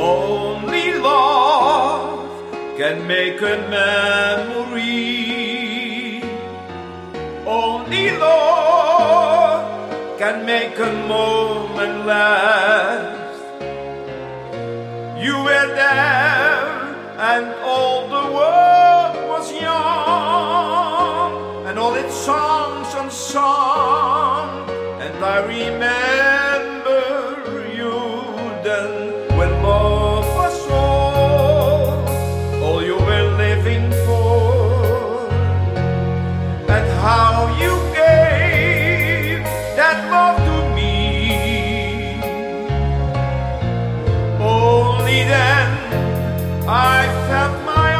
Only love can make a memory. Only love can make a moment last. You were there, and all the world was young, and all its songs and unsung, and I remember have my